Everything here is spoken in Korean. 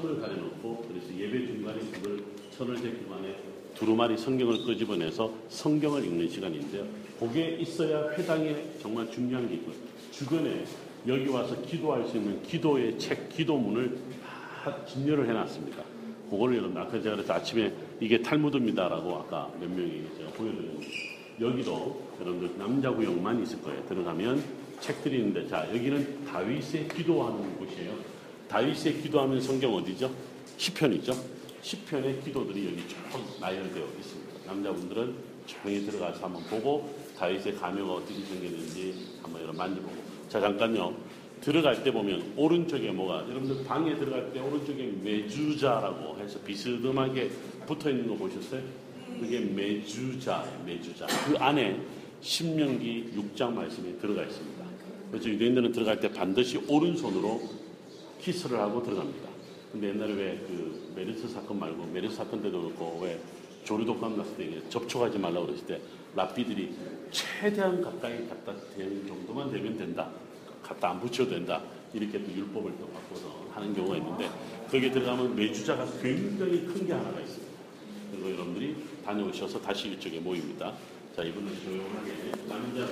천을 가려놓고 그래서 예배 중간에 그걸 천을 제끼고 안에 두루마리 성경을 끄집어내서 성경을 읽는 시간인데요. 거기에 있어야 회당에 정말 중요한 게 있고요. 주변에 여기 와서 기도할 수 있는 기도의 책, 기도문을 다 진열을 해놨습니다. 그거를 여러분 아까 제가 그래서 아침에 이게 탈무드입니다라고 아까 몇 명이 제가 보여드렸는데 여기도 여러분들 남자 구역만 있을 거예요. 들어가면 책들이 있는데 자 여기는 다윗의 기도하는 곳이에요. 다윗의 기도하는 성경 어디죠? 시편이죠. 시편의 기도들이 여기 쭉 나열되어 있습니다. 남자분들은 조용히 들어가서 한번 보고 다윗의 가명가 어떻게 생겼는지 한번 여러분 만져보고 자 잠깐요. 들어갈 때 보면 오른쪽에 뭐가 여러분들 방에 들어갈 때 오른쪽에 메주자라고 해서 비스듬하게 붙어 있는 거 보셨어요? 그게 메주자, 메주자. 그 안에 신명기 6장 말씀이 들어가 있습니다. 그래서 유대인들은 들어갈 때 반드시 오른손으로 키스를 하고 들어갑니다. 근데 옛날에 왜 그 메르스 사건 말고 메르스 사건 때도 그렇고 왜 조류독감 났을 때 접촉하지 말라고 그랬을 때 랍비들이 최대한 가까이 갖다 대는 정도만 되면 된다. 갖다 안 붙여도 된다. 이렇게 또 율법을 또 바꿔서 하는 경우가 있는데 거기에 들어가면 메주자가 굉장히 큰 게 하나가 있습니다. 그리고 여러분들이 다녀오셔서 다시 이쪽에 모입니다. 자, 이분은 조용하게 남자